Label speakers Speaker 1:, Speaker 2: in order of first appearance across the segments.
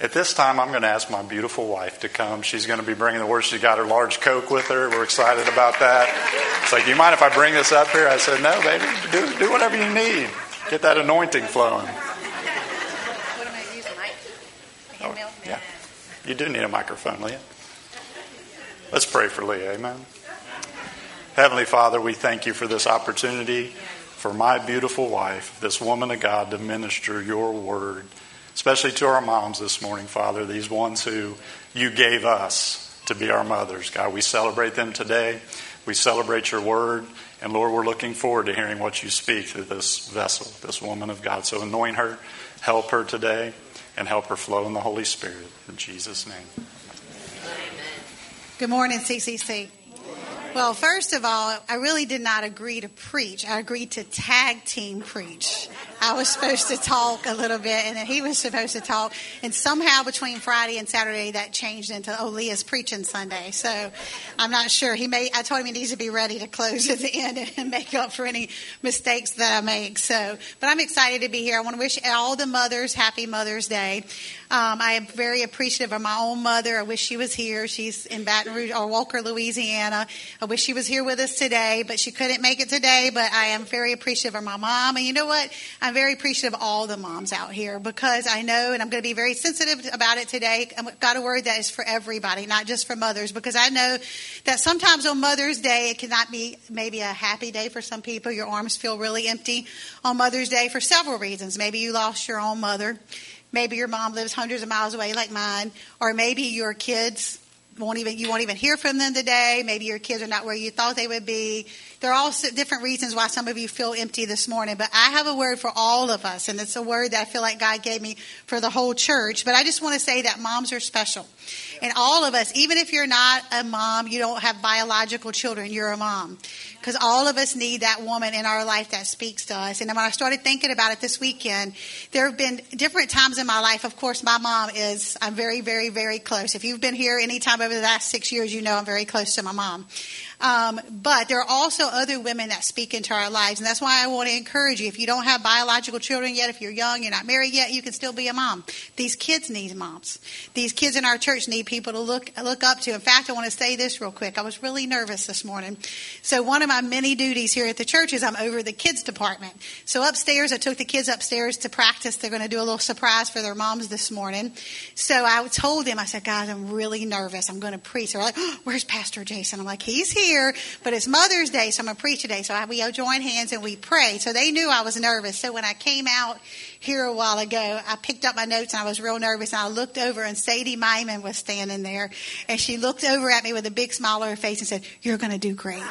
Speaker 1: At this time, I'm going to ask my beautiful wife to come. She's going to be bringing the word. She's got her large Coke with her. We're excited about that. It's like, you mind if I bring this up here? I said, no, baby. Do, do whatever you need. Get that anointing flowing. What am I using? Oh, yeah. You do need a microphone, Leah. Let's pray for Leah. Amen. Heavenly Father, we thank you for this opportunity for my beautiful wife, this woman of God, to minister your word, especially to our moms this morning, Father, these ones who you gave us to be our mothers. God, we celebrate them today. We celebrate your word. And Lord, we're looking forward to hearing what you speak through this vessel, this woman of God. So anoint her, help her today, and help her flow in the Holy Spirit. In Jesus' name.
Speaker 2: Good morning, CCC. Well, first of all, I really did not agree to preach. I agreed to tag team preach. I was supposed to talk a little bit, and then he was supposed to talk. And somehow between Friday and Saturday, that changed into oh, preaching Sunday. So I'm not sure. He may. I told him he needs to be ready to close at the end and make up for any mistakes that I make. So, but I'm excited to be here. I want to wish all the mothers happy Mother's Day. Um, I am very appreciative of my own mother. I wish she was here. She's in Baton Rouge or Walker, Louisiana. I wish she was here with us today, but she couldn't make it today. But I am very appreciative of my mom. And you know what? I'm very appreciative of all the moms out here because I know, and I'm going to be very sensitive about it today. I've got a word that is for everybody, not just for mothers, because I know that sometimes on Mother's Day, it cannot be maybe a happy day for some people. Your arms feel really empty on Mother's Day for several reasons. Maybe you lost your own mother. Maybe your mom lives hundreds of miles away like mine, or maybe your kids won't even you won't even hear from them today. Maybe your kids are not where you thought they would be. There are all different reasons why some of you feel empty this morning, but I have a word for all of us, and it's a word that I feel like God gave me for the whole church. But I just want to say that moms are special. And all of us, even if you're not a mom, you don't have biological children, you're a mom. Because all of us need that woman in our life that speaks to us. And when I started thinking about it this weekend, there have been different times in my life. Of course, my mom is, I'm very, very, very close. If you've been here any time over the last six years, you know I'm very close to my mom. Um, but there are also other women that speak into our lives. And that's why I want to encourage you. If you don't have biological children yet, if you're young, you're not married yet, you can still be a mom. These kids need moms. These kids in our church need people to look, look up to. In fact, I want to say this real quick. I was really nervous this morning. So one of my many duties here at the church is I'm over the kids department. So upstairs, I took the kids upstairs to practice. They're going to do a little surprise for their moms this morning. So I told them, I said, guys, I'm really nervous. I'm going to preach. They're like, oh, where's Pastor Jason? I'm like, he's here here, but it's Mother's Day, so I'm going to preach today. So we join hands and we pray. So they knew I was nervous. So when I came out here a while ago, I picked up my notes and I was real nervous. And I looked over and Sadie Myman was standing there. And she looked over at me with a big smile on her face and said, You're going to do great.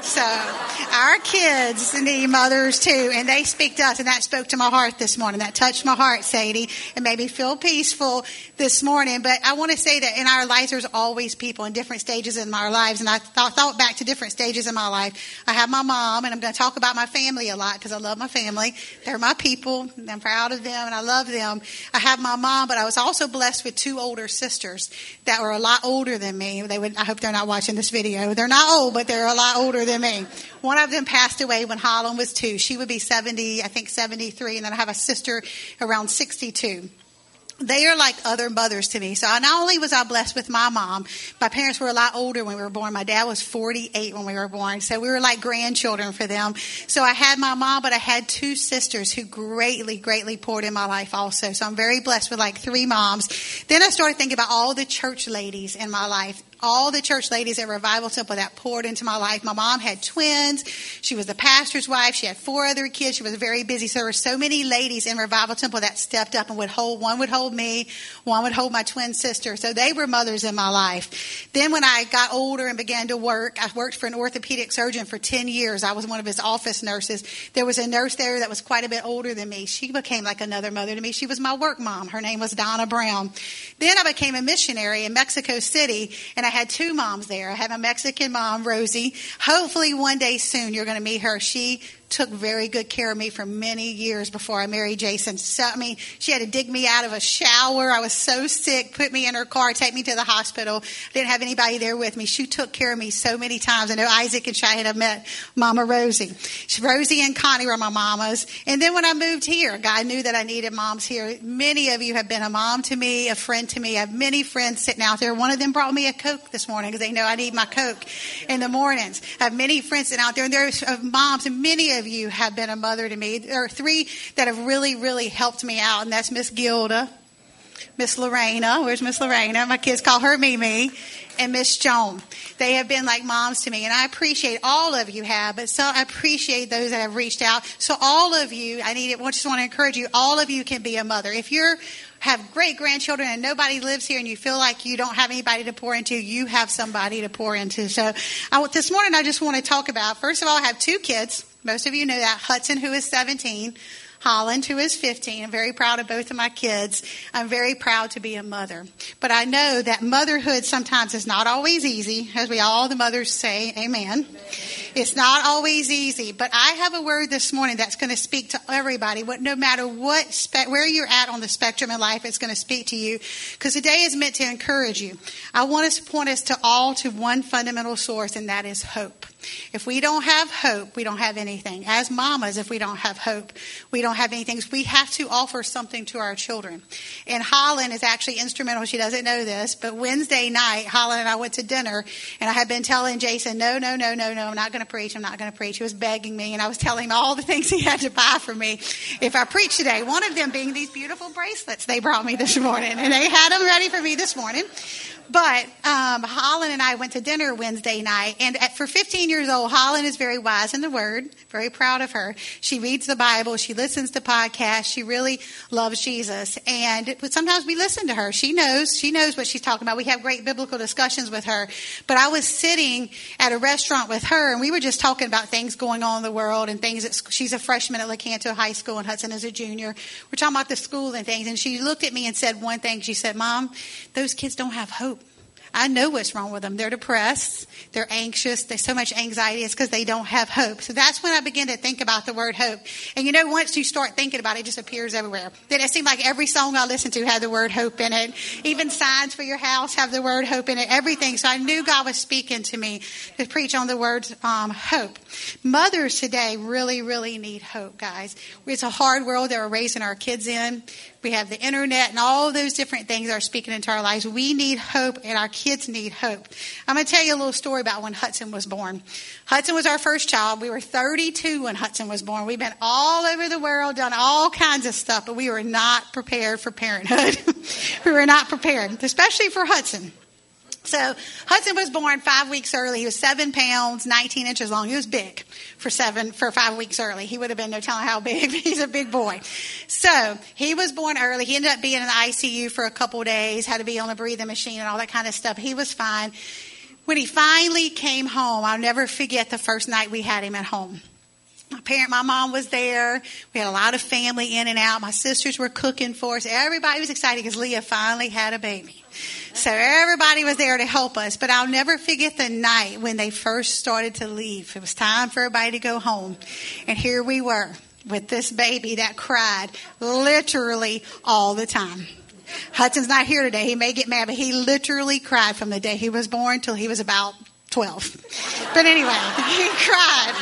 Speaker 2: So our kids need mothers too. And they speak to us. And that spoke to my heart this morning. That touched my heart, Sadie. and made me feel peaceful this morning. But I want to say that in our lives, there's always people in different stages in our lives. And I thought, thought back to different stages in my life. I have my mom, and I'm going to talk about my family a lot because I love my family. They're my people. I'm proud proud of them and I love them. I have my mom, but I was also blessed with two older sisters that were a lot older than me. They would, I hope they're not watching this video. They're not old, but they're a lot older than me. One of them passed away when Holland was two. She would be 70, I think 73, and then I have a sister around 62 they are like other mothers to me. So not only was I blessed with my mom, my parents were a lot older when we were born. My dad was 48 when we were born. So we were like grandchildren for them. So I had my mom, but I had two sisters who greatly, greatly poured in my life also. So I'm very blessed with like three moms. Then I started thinking about all the church ladies in my life all the church ladies at Revival Temple that poured into my life. My mom had twins. She was the pastor's wife. She had four other kids. She was very busy. So there were so many ladies in Revival Temple that stepped up and would hold, one would hold me, one would hold my twin sister. So they were mothers in my life. Then when I got older and began to work, I worked for an orthopedic surgeon for 10 years. I was one of his office nurses. There was a nurse there that was quite a bit older than me. She became like another mother to me. She was my work mom. Her name was Donna Brown. Then I became a missionary in Mexico City and had two moms there. I have a Mexican mom, Rosie. Hopefully one day soon you're going to meet her. She took very good care of me for many years before I married Jason. So, I mean, she had to dig me out of a shower. I was so sick, put me in her car, take me to the hospital. Didn't have anybody there with me. She took care of me so many times. I know Isaac and Cheyenne have met Mama Rosie. Rosie and Connie were my mamas. And then when I moved here, God knew that I needed moms here. Many of you have been a mom to me, a friend to me. I have many friends sitting out there. One of them brought me a Coke this morning because they know I need my Coke in the mornings. I have many friends sitting out there, and there's uh, moms, and many of you have been a mother to me. There are three that have really, really helped me out, and that's Miss Gilda, Miss Lorena. Where's Miss Lorena? My kids call her Mimi. And Miss Joan. They have been like moms to me, and I appreciate all of you have, but so I appreciate those that have reached out. So all of you, I need it. I just want to encourage you. All of you can be a mother. If you're have great grandchildren and nobody lives here and you feel like you don't have anybody to pour into, you have somebody to pour into. So I, this morning I just want to talk about, first of all, I have two kids. Most of you know that. Hudson, who is 17. Holland, who is 15. I'm very proud of both of my kids. I'm very proud to be a mother. But I know that motherhood sometimes is not always easy, as we all the mothers say, amen. It's not always easy, but I have a word this morning that's going to speak to everybody. What, no matter what, spe- where you're at on the spectrum in life, it's going to speak to you. Because today is meant to encourage you. I want us to point us to all to one fundamental source, and that is hope. If we don't have hope, we don't have anything. As mamas, if we don't have hope, we don't have anything. We have to offer something to our children. And Holland is actually instrumental. She doesn't know this, but Wednesday night, Holland and I went to dinner, and I had been telling Jason, no, no, no, no, no, I'm not going to preach. I'm not going to preach. He was begging me, and I was telling him all the things he had to buy for me if I preach today. One of them being these beautiful bracelets they brought me this morning, and they had them ready for me this morning. But um, Holland and I went to dinner Wednesday night, and at, for 15 years old, Holland is very wise in the Word. Very proud of her. She reads the Bible. She listens to podcasts. She really loves Jesus, and sometimes we listen to her. She knows. She knows what she's talking about. We have great biblical discussions with her. But I was sitting at a restaurant with her, and we were just talking about things going on in the world and things. That, she's a freshman at Lecanto High School, and Hudson is a junior. We're talking about the school and things, and she looked at me and said one thing. She said, "Mom, those kids don't have hope." I know what's wrong with them. They're depressed. They're anxious. There's so much anxiety. It's because they don't have hope. So that's when I begin to think about the word hope. And you know, once you start thinking about it, it just appears everywhere. Then it seemed like every song I listened to had the word hope in it. Even signs for your house have the word hope in it. Everything. So I knew God was speaking to me to preach on the word um, hope. Mothers today really, really need hope, guys. It's a hard world that we're raising our kids in. We have the internet and all those different things are speaking into our lives. We need hope and our kids need hope. I'm going to tell you a little story about when Hudson was born. Hudson was our first child. We were 32 when Hudson was born. We've been all over the world, done all kinds of stuff, but we were not prepared for parenthood. we were not prepared, especially for Hudson. So Hudson was born five weeks early. He was seven pounds, 19 inches long. He was big for seven, for five weeks early. He would have been no telling how big. He's a big boy. So he was born early. He ended up being in the ICU for a couple days, had to be on a breathing machine and all that kind of stuff. He was fine. When he finally came home, I'll never forget the first night we had him at home my parent, my mom was there. We had a lot of family in and out. My sisters were cooking for us. Everybody was excited because Leah finally had a baby. So everybody was there to help us. But I'll never forget the night when they first started to leave. It was time for everybody to go home. And here we were with this baby that cried literally all the time. Hudson's not here today. He may get mad, but he literally cried from the day he was born till he was about 12. But anyway, he cried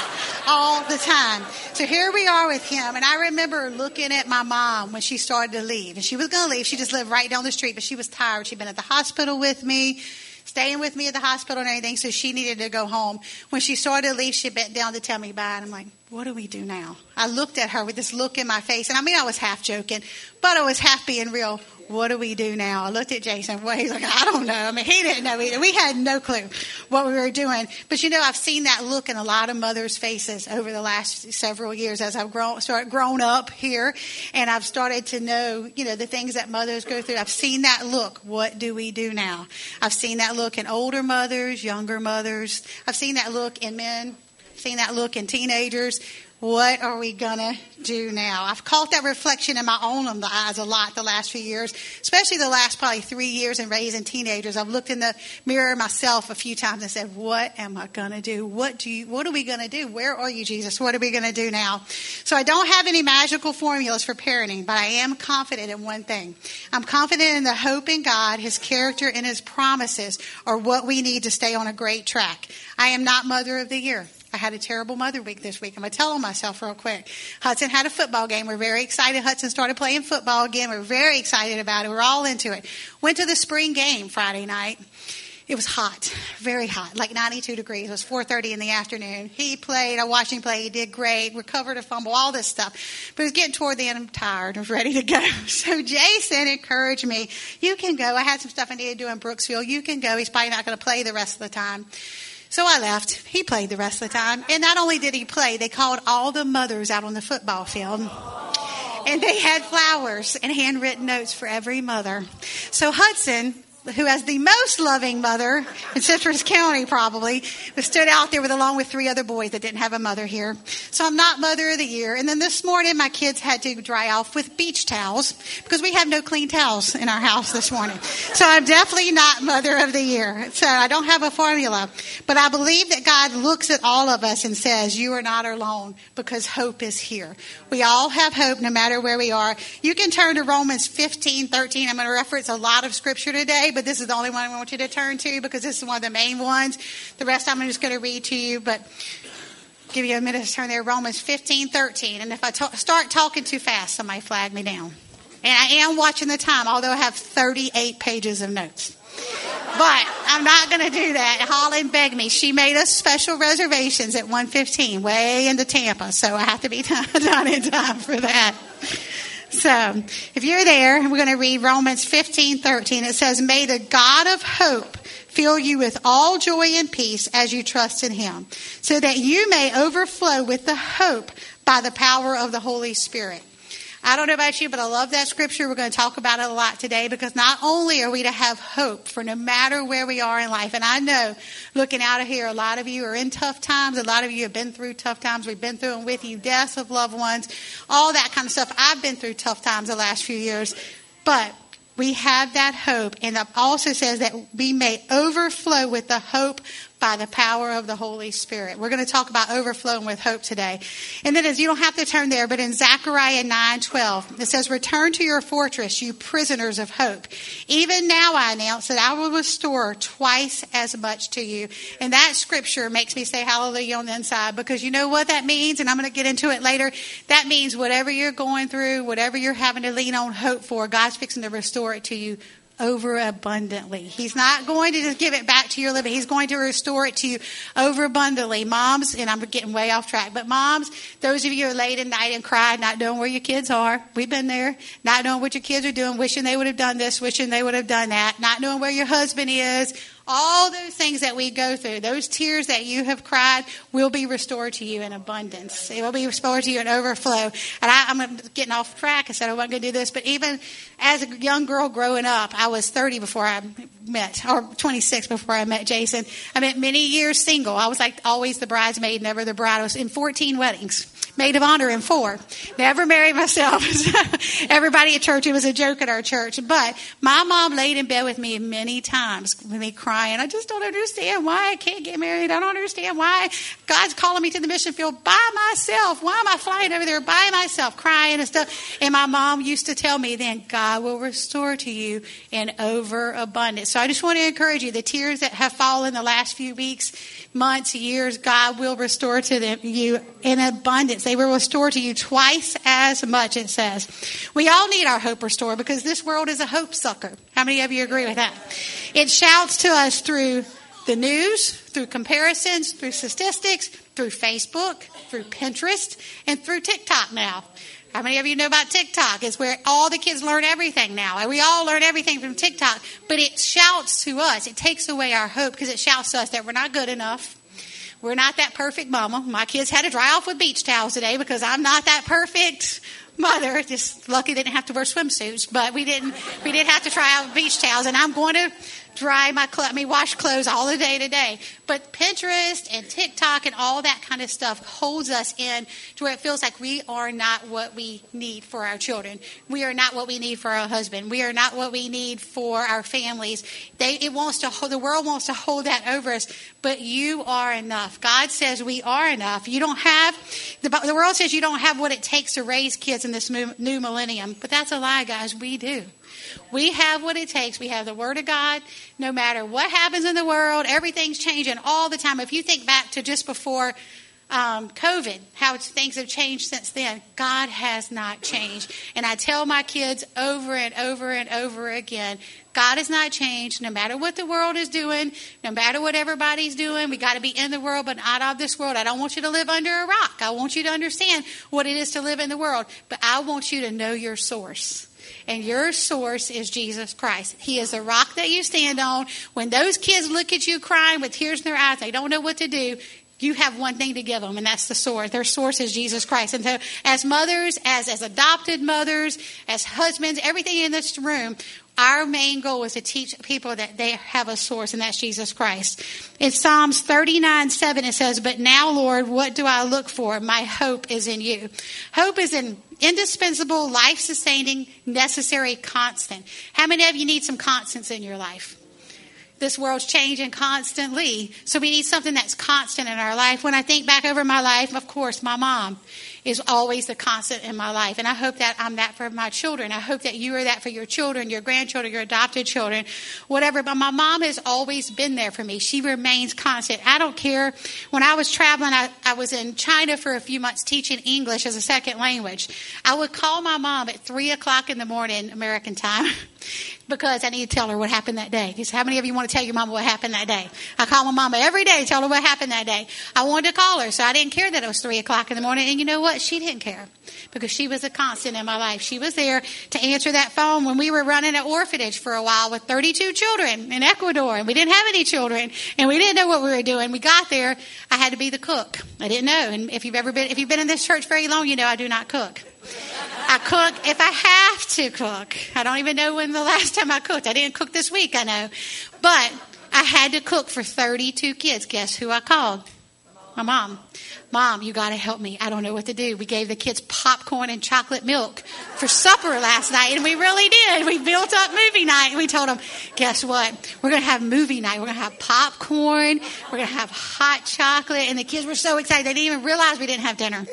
Speaker 2: all the time. So here we are with him. And I remember looking at my mom when she started to leave. And she was going to leave. She just lived right down the street, but she was tired. She'd been at the hospital with me, staying with me at the hospital and everything. So she needed to go home. When she started to leave, she bent down to tell me bye. And I'm like, what do we do now? I looked at her with this look in my face. And I mean, I was half joking, but I was half being real what do we do now? I looked at Jason. Well, he's like, I don't know. I mean, he didn't know either. We had no clue what we were doing. But you know, I've seen that look in a lot of mothers' faces over the last several years as I've grown, start grown up here, and I've started to know, you know, the things that mothers go through. I've seen that look. What do we do now? I've seen that look in older mothers, younger mothers. I've seen that look in men. Seen that look in teenagers what are we going to do now? I've caught that reflection in my own eyes a lot the last few years, especially the last probably three years in raising teenagers. I've looked in the mirror myself a few times and said, what am I going to do? What do you, what are we going to do? Where are you, Jesus? What are we going to do now? So I don't have any magical formulas for parenting, but I am confident in one thing. I'm confident in the hope in God, His character, and His promises are what we need to stay on a great track. I am not mother of the year. I had a terrible mother week this week. I'm going to tell on myself real quick. Hudson had a football game. We're very excited. Hudson started playing football again. We're very excited about it. We're all into it. Went to the spring game Friday night. It was hot, very hot, like 92 degrees. It was 4:30 in the afternoon. He played. I watched him play. He did great. Recovered a fumble, all this stuff. But it was getting toward the end. I'm tired. I was ready to go. So Jason encouraged me. You can go. I had some stuff I needed to do in Brooksville. You can go. He's probably not going to play the rest of the time. So I left. He played the rest of the time. And not only did he play, they called all the mothers out on the football field. And they had flowers and handwritten notes for every mother. So Hudson who has the most loving mother in Citrus County, probably, who stood out there with along with three other boys that didn't have a mother here. So I'm not mother of the year. And then this morning, my kids had to dry off with beach towels because we have no clean towels in our house this morning. So I'm definitely not mother of the year. So I don't have a formula, but I believe that God looks at all of us and says, "You are not alone because hope is here." We all have hope, no matter where we are. You can turn to Romans 15, 13. I'm going to reference a lot of scripture today but this is the only one I want you to turn to because this is one of the main ones. The rest I'm just going to read to you, but give you a minute to turn there. Romans 15, 13. And if I talk, start talking too fast, somebody flag me down. And I am watching the time, although I have 38 pages of notes. But I'm not going to do that. Holly begged me. She made us special reservations at 115, way into Tampa. So I have to be done in time for that. So if you're there, we're going to read Romans 15, 13. It says, May the God of hope fill you with all joy and peace as you trust in him, so that you may overflow with the hope by the power of the Holy Spirit. I don't know about you, but I love that scripture. We're going to talk about it a lot today because not only are we to have hope for no matter where we are in life, and I know looking out of here, a lot of you are in tough times. A lot of you have been through tough times. We've been through them with you, deaths of loved ones, all that kind of stuff. I've been through tough times the last few years, but we have that hope. And it also says that we may overflow with the hope by the power of the Holy Spirit. We're going to talk about overflowing with hope today. And then as you don't have to turn there, but in Zechariah 9, 12, it says, return to your fortress, you prisoners of hope. Even now I announce that I will restore twice as much to you. And that scripture makes me say hallelujah on the inside because you know what that means? And I'm going to get into it later. That means whatever you're going through, whatever you're having to lean on hope for, God's fixing to restore it to you over abundantly. He's not going to just give it back to your living. He's going to restore it to you over abundantly. Moms, and I'm getting way off track, but moms, those of you who are late at night and cry, not knowing where your kids are, we've been there, not knowing what your kids are doing, wishing they would have done this, wishing they would have done that, not knowing where your husband is, all those things that we go through, those tears that you have cried, will be restored to you in abundance. It will be restored to you in overflow. And I, am getting off track. I said I wasn't going to do this, but even as a young girl growing up, I was 30 before I met, or 26 before I met Jason. I met many years single. I was like always the bridesmaid, never the bride. I was in 14 weddings maid of honor in four. Never married myself. Everybody at church, it was a joke at our church. But my mom laid in bed with me many times with me crying. I just don't understand why I can't get married. I don't understand why God's calling me to the mission field by myself. Why am I flying over there by myself, crying and stuff? And my mom used to tell me, then God will restore to you in overabundance. So I just want to encourage you, the tears that have fallen the last few weeks, months, years, God will restore to them, you in abundance. They will restore to you twice as much, it says. We all need our hope restored because this world is a hope sucker. How many of you agree with that? It shouts to us through the news, through comparisons, through statistics, through Facebook, through Pinterest, and through TikTok now. How many of you know about TikTok? It's where all the kids learn everything now. And we all learn everything from TikTok. But it shouts to us. It takes away our hope because it shouts to us that we're not good enough. We're not that perfect mama. My kids had to dry off with beach towels today because I'm not that perfect mother. Just lucky they didn't have to wear swimsuits, but we didn't. We did have to try out beach towels, and I'm going to dry my clothes, I mean, wash clothes all the day today. But Pinterest and TikTok and all that kind of stuff holds us in to where it feels like we are not what we need for our children. We are not what we need for our husband. We are not what we need for our families. They, it wants to, the world wants to hold that over us, but you are enough. God says we are enough. You don't have, the, the world says you don't have what it takes to raise kids in this new millennium, but that's a lie, guys. We do. We have what it takes. We have the Word of God. No matter what happens in the world, everything's changing all the time. If you think back to just before um, COVID, how things have changed since then, God has not changed. And I tell my kids over and over and over again God has not changed. No matter what the world is doing, no matter what everybody's doing, we got to be in the world, but not of this world. I don't want you to live under a rock. I want you to understand what it is to live in the world, but I want you to know your source and your source is Jesus Christ. He is the rock that you stand on. When those kids look at you crying with tears in their eyes, they don't know what to do. You have one thing to give them, and that's the source. Their source is Jesus Christ. And so, as mothers, as, as adopted mothers, as husbands, everything in this room, our main goal is to teach people that they have a source, and that's Jesus Christ. In Psalms 39 7, it says, But now, Lord, what do I look for? My hope is in you. Hope is in indispensable, life sustaining, necessary constant. How many of you need some constants in your life? This world's changing constantly, so we need something that's constant in our life. When I think back over my life, of course, my mom is always the constant in my life. And I hope that I'm that for my children. I hope that you are that for your children, your grandchildren, your adopted children, whatever. But my mom has always been there for me. She remains constant. I don't care. When I was traveling, I, I was in China for a few months teaching English as a second language. I would call my mom at 3 o'clock in the morning, American time. because I need to tell her what happened that day. Because how many of you want to tell your mama what happened that day? I call my mama every day tell her what happened that day. I wanted to call her, so I didn't care that it was three o'clock in the morning. And you know what? She didn't care because she was a constant in my life. She was there to answer that phone when we were running an orphanage for a while with 32 children in Ecuador, and we didn't have any children, and we didn't know what we were doing. We got there. I had to be the cook. I didn't know. And if you've ever been, if you've been in this church very long, you know I do not cook. I cook if I have to cook. I don't even know when the last time I cooked. I didn't cook this week, I know. But I had to cook for 32 kids. Guess who I called? My mom. Mom, you got to help me. I don't know what to do. We gave the kids popcorn and chocolate milk for supper last night, and we really did. We built up movie night, and we told them, guess what? We're going to have movie night. We're going to have popcorn. We're going to have hot chocolate. And the kids were so excited, they didn't even realize we didn't have dinner.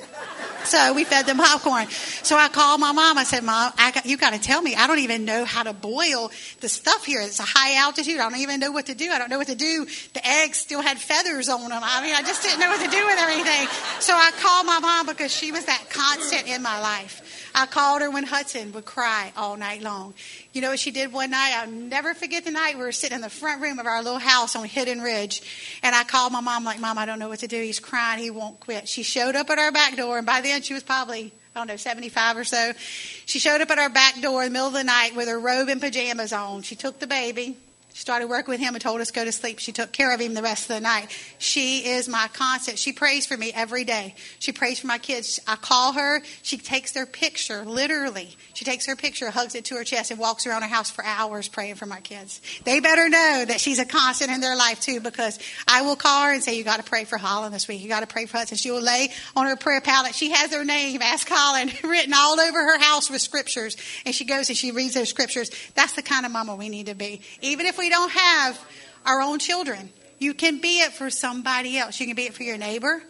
Speaker 2: So we fed them popcorn. So I called my mom. I said, Mom, I got, you got to tell me. I don't even know how to boil the stuff here. It's a high altitude. I don't even know what to do. I don't know what to do. The eggs still had feathers on them. I mean, I just didn't know what to do with everything. So I called my mom because she was that constant in my life. I called her when Hudson would cry all night long. You know what she did one night? I'll never forget the night we were sitting in the front room of our little house on Hidden Ridge. And I called my mom, like, Mom, I don't know what to do. He's crying. He won't quit. She showed up at our back door, and by then she was probably I don't know, 75 or so. She showed up at our back door in the middle of the night with her robe and pajamas on. She took the baby, started working with him and told us to go to sleep. She took care of him the rest of the night. She is my constant. She prays for me every day. She prays for my kids. I call her. She takes their picture, literally. She takes her picture, hugs it to her chest, and walks around her house for hours praying for my kids. They better know that she's a constant in their life too, because I will call her and say, "You got to pray for Holland this week. You got to pray for us." And she will lay on her prayer pallet. She has her name, Ask Holland, written all over her house with scriptures, and she goes and she reads those scriptures. That's the kind of mama we need to be, even if we don't have our own children. You can be it for somebody else. You can be it for your neighbor.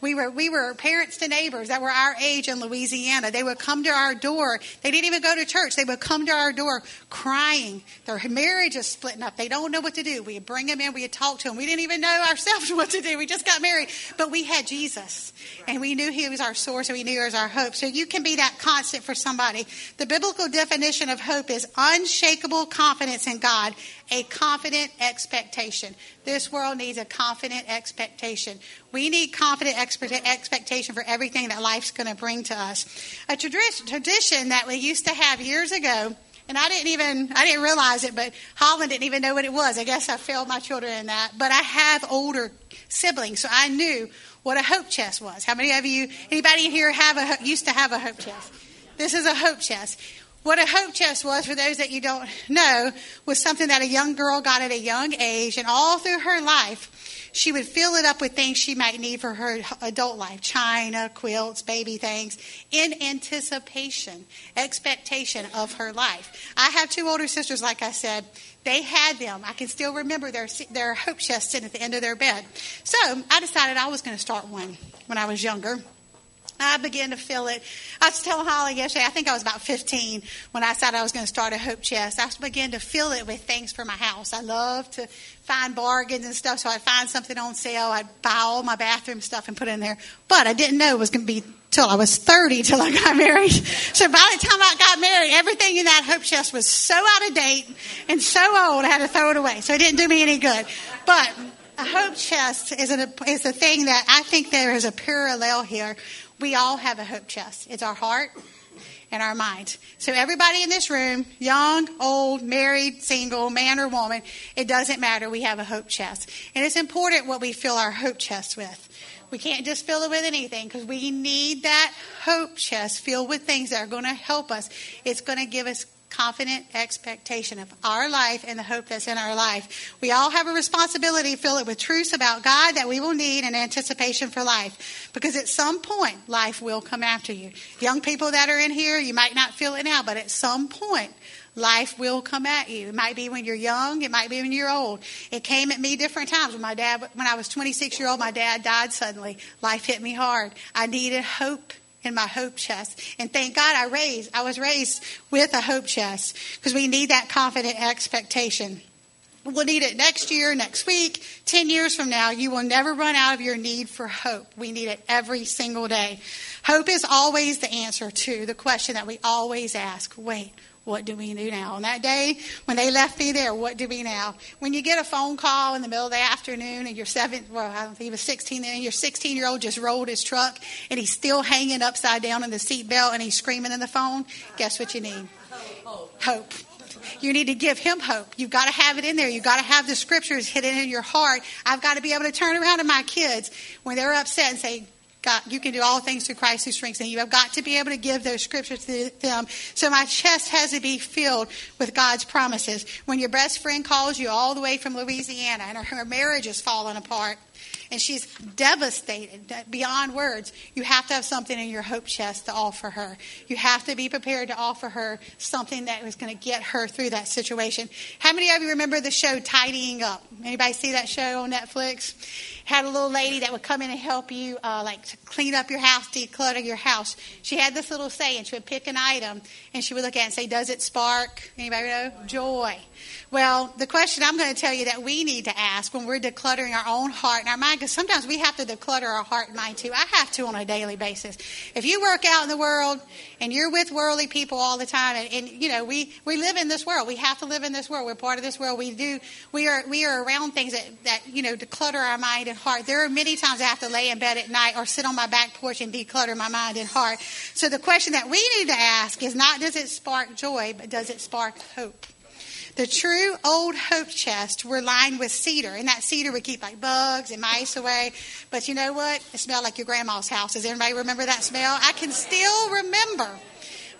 Speaker 2: We were, we were parents to neighbors that were our age in Louisiana. They would come to our door. They didn't even go to church. They would come to our door crying. Their marriage is splitting up. They don't know what to do. We bring them in. We talk to them. We didn't even know ourselves what to do. We just got married. But we had Jesus. And we knew He was our source and we knew He was our hope. So you can be that constant for somebody. The biblical definition of hope is unshakable confidence in God, a confident expectation. This world needs a confident expectation. We need confident expectation for everything that life's going to bring to us. A tradition that we used to have years ago and I didn't even I didn't realize it, but Holland didn't even know what it was. I guess I failed my children in that. But I have older siblings, so I knew what a hope chest was. How many of you, anybody here have a used to have a hope chest? This is a hope chest. What a hope chest was, for those that you don't know, was something that a young girl got at a young age, and all through her life, she would fill it up with things she might need for her adult life china, quilts, baby things, in anticipation, expectation of her life. I have two older sisters, like I said. They had them. I can still remember their, their hope chest sitting at the end of their bed. So I decided I was going to start one when I was younger. I began to feel it. I was telling Holly yesterday, I think I was about 15 when I decided I was going to start a hope chest. I began to fill it with things for my house. I love to find bargains and stuff, so I'd find something on sale. I'd buy all my bathroom stuff and put it in there. But I didn't know it was going to be till I was 30 till I got married. So by the time I got married, everything in that hope chest was so out of date and so old, I had to throw it away. So it didn't do me any good. But a hope chest is a, is a thing that I think there is a parallel here we all have a hope chest. It's our heart and our mind. So everybody in this room, young, old, married, single, man or woman, it doesn't matter. We have a hope chest. And it's important what we fill our hope chest with. We can't just fill it with anything because we need that hope chest filled with things that are going to help us. It's going to give us confident expectation of our life and the hope that's in our life. We all have a responsibility to fill it with truths about God that we will need in anticipation for life. Because at some point, life will come after you. Young people that are in here, you might not feel it now, but at some point, life will come at you. It might be when you're young, it might be when you're old. It came at me different times. When my dad, when I was 26 year old, my dad died suddenly. Life hit me hard. I needed hope in my hope chest. And thank God I raised, I was raised with a hope chest because we need that confident expectation. We'll need it next year, next week, 10 years from now. You will never run out of your need for hope. We need it every single day. Hope is always the answer to the question that we always ask wait, what do we do now? On that day when they left me there, what do we now? When you get a phone call in the middle of the afternoon and your seven, well, I don't think he was 16 then, your 16 year old just rolled his truck and he's still hanging upside down in the seatbelt and he's screaming in the phone, guess what you need? Hope. You need to give him hope. You've got to have it in there. You've got to have the scriptures hidden in your heart. I've got to be able to turn around to my kids when they're upset and say, God, you can do all things through Christ who strengthens and you. I've got to be able to give those scriptures to them. So my chest has to be filled with God's promises. When your best friend calls you all the way from Louisiana and her, her marriage is falling apart, and she's devastated beyond words. You have to have something in your hope chest to offer her. You have to be prepared to offer her something that was going to get her through that situation. How many of you remember the show Tidying Up? Anybody see that show on Netflix? Had a little lady that would come in and help you, uh, like to clean up your house, declutter your house. She had this little saying. She would pick an item and she would look at it and say, "Does it spark anybody know joy?" Well, the question I'm going to tell you that we need to ask when we're decluttering our own heart and our mind, because sometimes we have to declutter our heart and mind too. I have to on a daily basis. If you work out in the world and you're with worldly people all the time, and, and you know we we live in this world, we have to live in this world. We're part of this world. We do. We are we are around things that that you know declutter our mind and heart. There are many times I have to lay in bed at night or sit on my back porch and declutter my mind and heart. So the question that we need to ask is not does it spark joy, but does it spark hope? The true old hope chests were lined with cedar, and that cedar would keep like bugs and mice away. But you know what? It smelled like your grandma's house. Does anybody remember that smell? I can still remember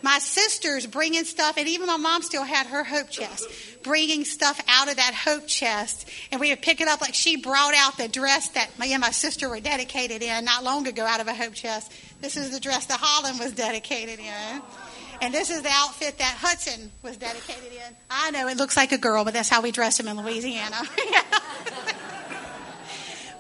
Speaker 2: my sisters bringing stuff, and even my mom still had her hope chest, bringing stuff out of that hope chest, and we would pick it up like she brought out the dress that me and my sister were dedicated in not long ago out of a hope chest. This is the dress that Holland was dedicated in. And this is the outfit that Hudson was dedicated in. I know it looks like a girl, but that's how we dress him in Louisiana.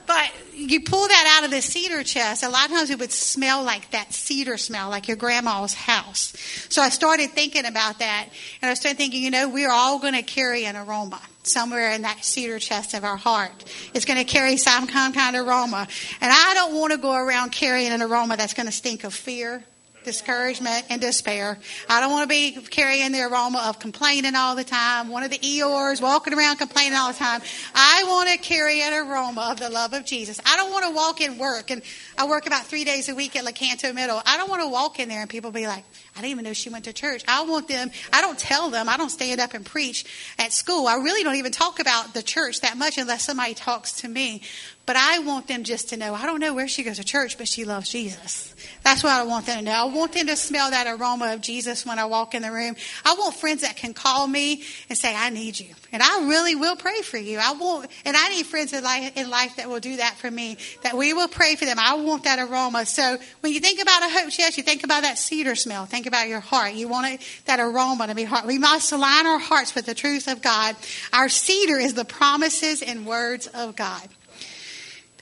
Speaker 2: but you pull that out of the cedar chest, a lot of times it would smell like that cedar smell, like your grandma's house. So I started thinking about that, and I started thinking, you know, we're all going to carry an aroma somewhere in that cedar chest of our heart. It's going to carry some kind of aroma. And I don't want to go around carrying an aroma that's going to stink of fear discouragement, and despair. I don't want to be carrying the aroma of complaining all the time, one of the Eeyores walking around complaining all the time. I want to carry an aroma of the love of Jesus. I don't want to walk in work, and I work about three days a week at Lecanto Middle. I don't want to walk in there and people be like, I didn't even know she went to church. I want them, I don't tell them, I don't stand up and preach at school. I really don't even talk about the church that much unless somebody talks to me. But I want them just to know, I don't know where she goes to church, but she loves Jesus. That's what I want them to know. I want them to smell that aroma of Jesus when I walk in the room. I want friends that can call me and say, I need you. And I really will pray for you. I want, and I need friends in life, in life that will do that for me, that we will pray for them. I want that aroma. So when you think about a hope chest, you think about that cedar smell. Think about your heart. You want it, that aroma to be heart. We must align our hearts with the truth of God. Our cedar is the promises and words of God.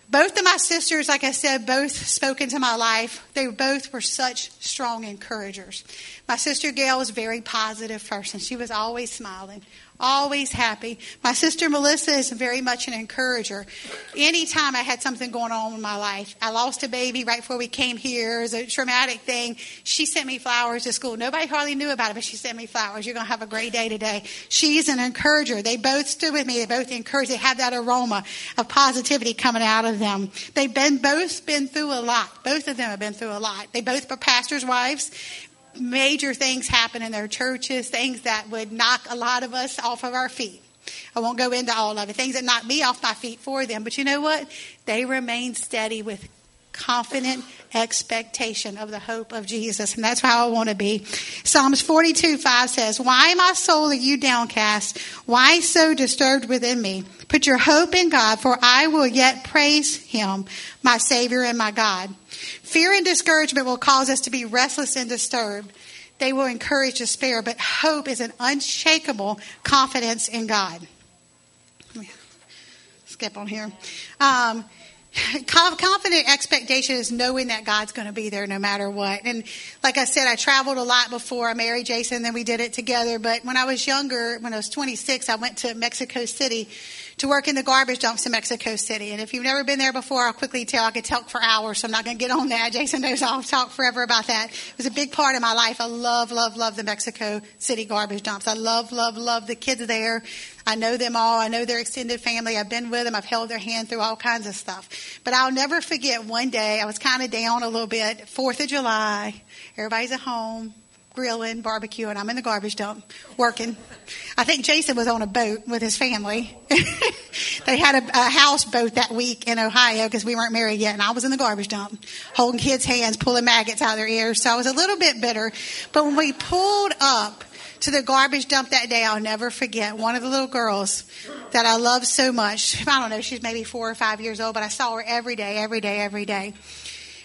Speaker 2: Both of my sisters, like I said, both spoke into my life. They both were such strong encouragers. My sister Gail was a very positive person. She was always smiling, always happy. My sister Melissa is very much an encourager. Anytime I had something going on in my life, I lost a baby right before we came here. It was a traumatic thing. She sent me flowers to school. Nobody hardly knew about it, but she sent me flowers. You're going to have a great day today. She's an encourager. They both stood with me. They both encouraged. They have that aroma of positivity coming out of them. They've been both been through a lot. Both of them have been through a lot. They both were pastors' wives major things happen in their churches, things that would knock a lot of us off of our feet. I won't go into all of it, things that knocked me off my feet for them. But you know what? They remain steady with confident expectation of the hope of Jesus. And that's how I want to be. Psalms 42 5 says, Why, my soul, are you downcast? Why so disturbed within me? Put your hope in God, for I will yet praise him, my Savior and my God. Fear and discouragement will cause us to be restless and disturbed. They will encourage despair, but hope is an unshakable confidence in God. Skip on here. Um, confident expectation is knowing that God's going to be there no matter what. And like I said, I traveled a lot before I married Jason, and then we did it together. But when I was younger, when I was 26, I went to Mexico City to work in the garbage dumps in Mexico City. And if you've never been there before, I'll quickly tell. I could talk for hours, so I'm not going to get on that. Jason knows I'll talk forever about that. It was a big part of my life. I love, love, love the Mexico City garbage dumps. I love, love, love the kids there. I know them all. I know their extended family. I've been with them. I've held their hand through all kinds of stuff. But I'll never forget one day, I was kind of down a little bit. Fourth of July, everybody's at home grilling, barbecue, and I'm in the garbage dump working. I think Jason was on a boat with his family. they had a, a houseboat that week in Ohio because we weren't married yet, and I was in the garbage dump holding kids' hands, pulling maggots out of their ears. So I was a little bit bitter. But when we pulled up to the garbage dump that day, I'll never forget one of the little girls that I love so much. I don't know, she's maybe four or five years old, but I saw her every day, every day, every day.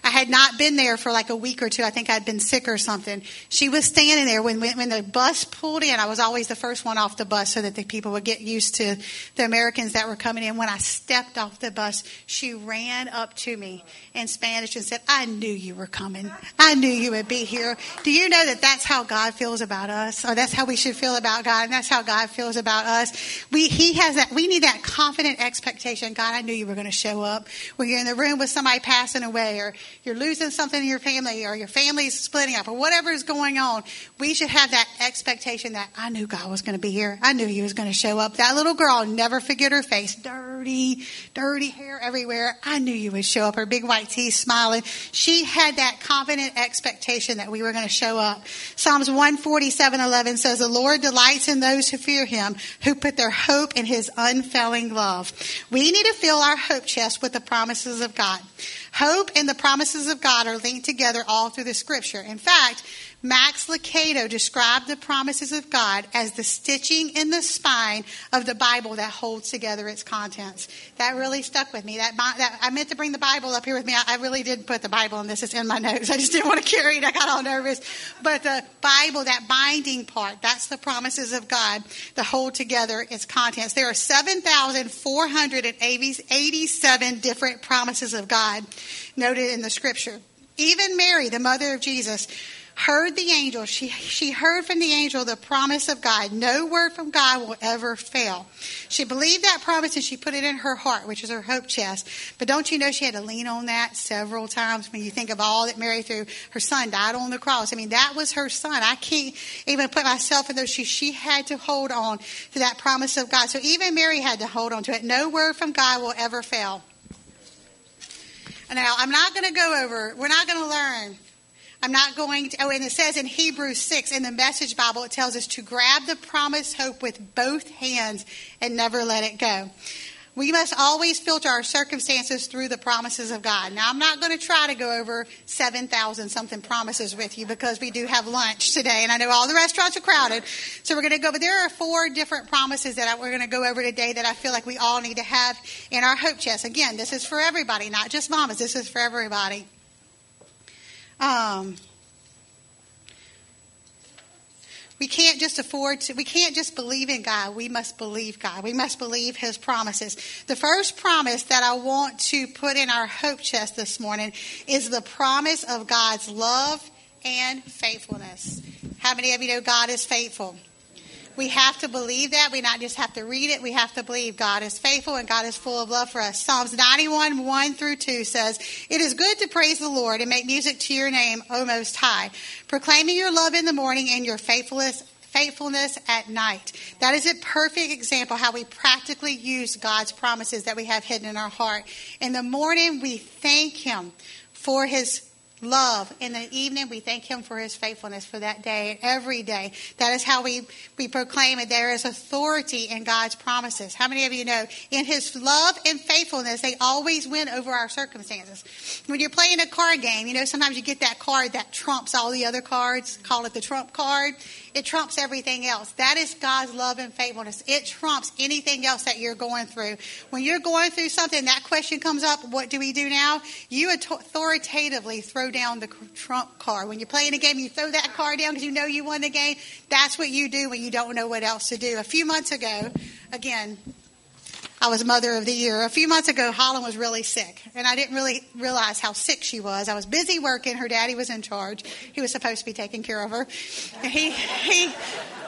Speaker 2: I had not been there for like a week or two. I think I'd been sick or something. She was standing there when, when the bus pulled in. I was always the first one off the bus so that the people would get used to the Americans that were coming in. When I stepped off the bus, she ran up to me in Spanish and said, I knew you were coming. I knew you would be here. Do you know that that's how God feels about us? Or that's how we should feel about God. And that's how God feels about us. We, he has that, we need that confident expectation. God, I knew you were going to show up. When you're in the room with somebody passing away or you're losing something in your family or your family's splitting up or whatever is going on, we should have that expectation that I knew God was going to be here. I knew He was going to show up. That little girl, never forget her face. Dirty, dirty hair everywhere. I knew you would show up. Her big white teeth smiling. She had that confident expectation that we were going to show up. Psalms 147 11 says, The Lord delights in those who fear Him, who put their hope in His unfailing love. We need to fill our hope chest with the promises of God. Hope and the promises of God are linked together all through the scripture. In fact, Max Lucado described the promises of God as the stitching in the spine of the Bible that holds together its contents. That really stuck with me. That, that I meant to bring the Bible up here with me. I, I really did put the Bible in this. It's in my notes. I just didn't want to carry it. I got all nervous. But the Bible, that binding part, that's the promises of God that hold together its contents. There are 7,487 different promises of God noted in the scripture. Even Mary, the mother of Jesus, heard the angel. She, she heard from the angel the promise of God. No word from God will ever fail. She believed that promise and she put it in her heart, which is her hope chest. But don't you know she had to lean on that several times when you think of all that Mary through. Her son died on the cross. I mean, that was her son. I can't even put myself in those shoes. She had to hold on to that promise of God. So even Mary had to hold on to it. No word from God will ever fail. Now, I'm not going to go over, we're not going to learn I'm not going to, oh, and it says in Hebrews 6 in the Message Bible, it tells us to grab the promised hope with both hands and never let it go. We must always filter our circumstances through the promises of God. Now, I'm not going to try to go over 7,000 something promises with you because we do have lunch today, and I know all the restaurants are crowded. So we're going to go, but there are four different promises that we're going to go over today that I feel like we all need to have in our hope chest. Again, this is for everybody, not just mamas. This is for everybody. Um, we can't just afford to, we can't just believe in God. We must believe God. We must believe His promises. The first promise that I want to put in our hope chest this morning is the promise of God's love and faithfulness. How many of you know God is faithful? We have to believe that. We not just have to read it. We have to believe God is faithful and God is full of love for us. Psalms 91, 1 through 2 says, It is good to praise the Lord and make music to your name, O Most High, proclaiming your love in the morning and your faithfulness faithfulness at night. That is a perfect example how we practically use God's promises that we have hidden in our heart. In the morning, we thank Him for His love. In the evening, we thank Him for His faithfulness for that day, every day. That is how we, we proclaim it. There is authority in God's promises. How many of you know? In His love and faithfulness, they always win over our circumstances. When you're playing a card game, you know, sometimes you get that card that trumps all the other cards, call it the trump card. It trumps everything else. That is God's love and faithfulness. It trumps anything else that you're going through. When you're going through something, that question comes up, what do we do now? You authoritatively throw down the trump card. When you're playing a game, you throw that card down because you know you won the game. That's what you do when you don't know what else to do. A few months ago, again, I was Mother of the Year. A few months ago, Holland was really sick, and I didn't really realize how sick she was. I was busy working. Her daddy was in charge. He was supposed to be taking care of her. He, he,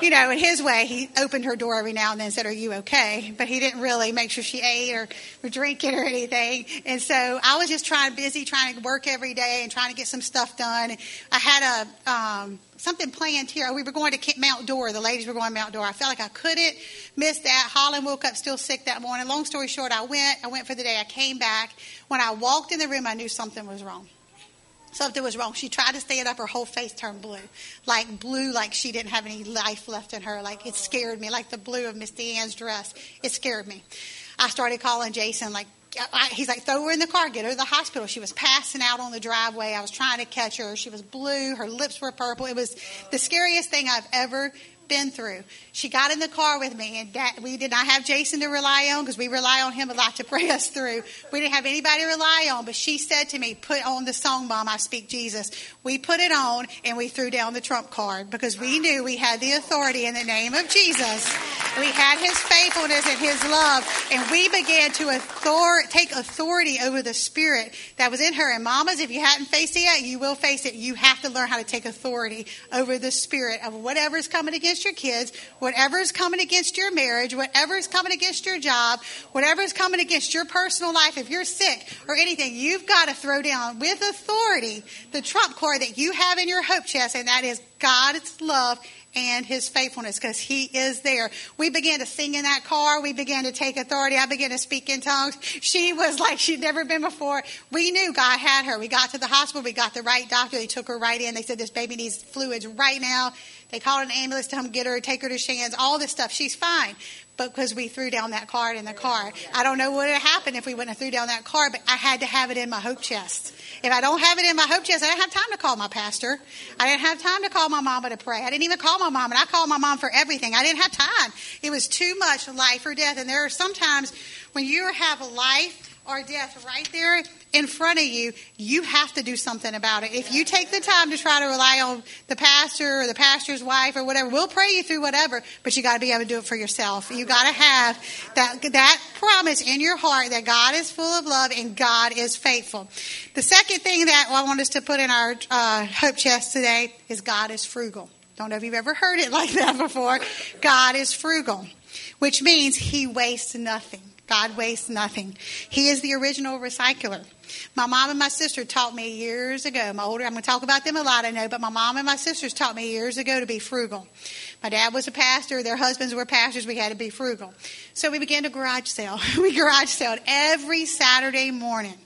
Speaker 2: you know, in his way, he opened her door every now and then and said, Are you okay? But he didn't really make sure she ate or, or drinking or anything. And so I was just trying, busy trying to work every day and trying to get some stuff done. I had a, um, something planned here. We were going to Mount Dora. The ladies were going to Mount Dora. I felt like I couldn't miss that. Holland woke up still sick that morning. Long story short, I went. I went for the day. I came back. When I walked in the room, I knew something was wrong. Something was wrong. She tried to stand up. Her whole face turned blue. Like blue, like she didn't have any life left in her. Like it scared me. Like the blue of Miss Deanne's dress. It scared me. I started calling Jason, like, I, he's like, throw her in the car, get her to the hospital. She was passing out on the driveway. I was trying to catch her. She was blue. Her lips were purple. It was the scariest thing I've ever been through. She got in the car with me, and that, we did not have Jason to rely on because we rely on him a lot to pray us through. We didn't have anybody to rely on, but she said to me, "Put on the song, Mom. I speak Jesus." We put it on, and we threw down the trump card because we knew we had the authority in the name of Jesus. We had His faithfulness and His love, and we began to author- take authority over the spirit that was in her. And mamas, if you hadn't faced it yet, you will face it. You have to learn how to take authority over the spirit of whatever is coming against your kids, whatever is coming against your marriage, whatever is coming against your job, whatever is coming against your personal life, if you're sick or anything, you've got to throw down with authority the trump card that you have in your hope chest, and that is God's love and his faithfulness because he is there. We began to sing in that car. We began to take authority. I began to speak in tongues. She was like she'd never been before. We knew God had her. We got to the hospital. We got the right doctor. They took her right in. They said, This baby needs fluids right now. They called an ambulance to come get her, take her to Shands, all this stuff. She's fine. But because we threw down that card in the car. I don't know what would have happened if we wouldn't have threw down that card, but I had to have it in my hope chest. If I don't have it in my hope chest, I didn't have time to call my pastor. I didn't have time to call my mama to pray. I didn't even call my mom, and I called my mom for everything. I didn't have time. It was too much life or death. And there are sometimes when you have life or death right there in front of you, you have to do something about it. If you take the time to try to rely on the pastor or the pastor's wife or whatever, we'll pray you through whatever, but you got to be able to do it for yourself. You got to have that that promise in your heart that God is full of love and God is faithful. The second thing that I want us to put in our uh, hope chest today is God is frugal. Don't know if you've ever heard it like that before. God is frugal, which means He wastes nothing. God wastes nothing. He is the original recycler. My mom and my sister taught me years ago. My older, I'm going to talk about them a lot, I know, but my mom and my sisters taught me years ago to be frugal. My dad was a pastor. Their husbands were pastors. We had to be frugal. So we began to garage sale. we garage sale every Saturday morning.